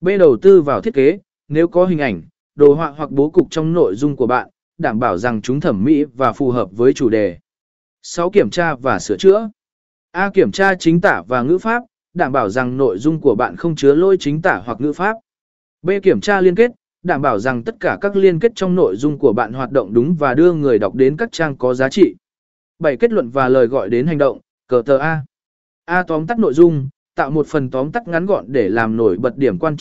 B. Đầu tư vào thiết kế, nếu có hình ảnh, đồ họa hoặc bố cục trong nội dung của bạn, đảm bảo rằng chúng thẩm mỹ và phù hợp với chủ đề. 6. Kiểm tra và sửa chữa. A. Kiểm tra chính tả và ngữ pháp, đảm bảo rằng nội dung của bạn không chứa lỗi chính tả hoặc ngữ pháp. B. Kiểm tra liên kết, đảm bảo rằng tất cả các liên kết trong nội dung của bạn hoạt động đúng và đưa người đọc đến các trang có giá trị. 7. Kết luận và lời gọi đến hành động, cờ tờ A. A. Tóm tắt nội dung, tạo một phần tóm tắt ngắn gọn để làm nổi bật điểm quan trọng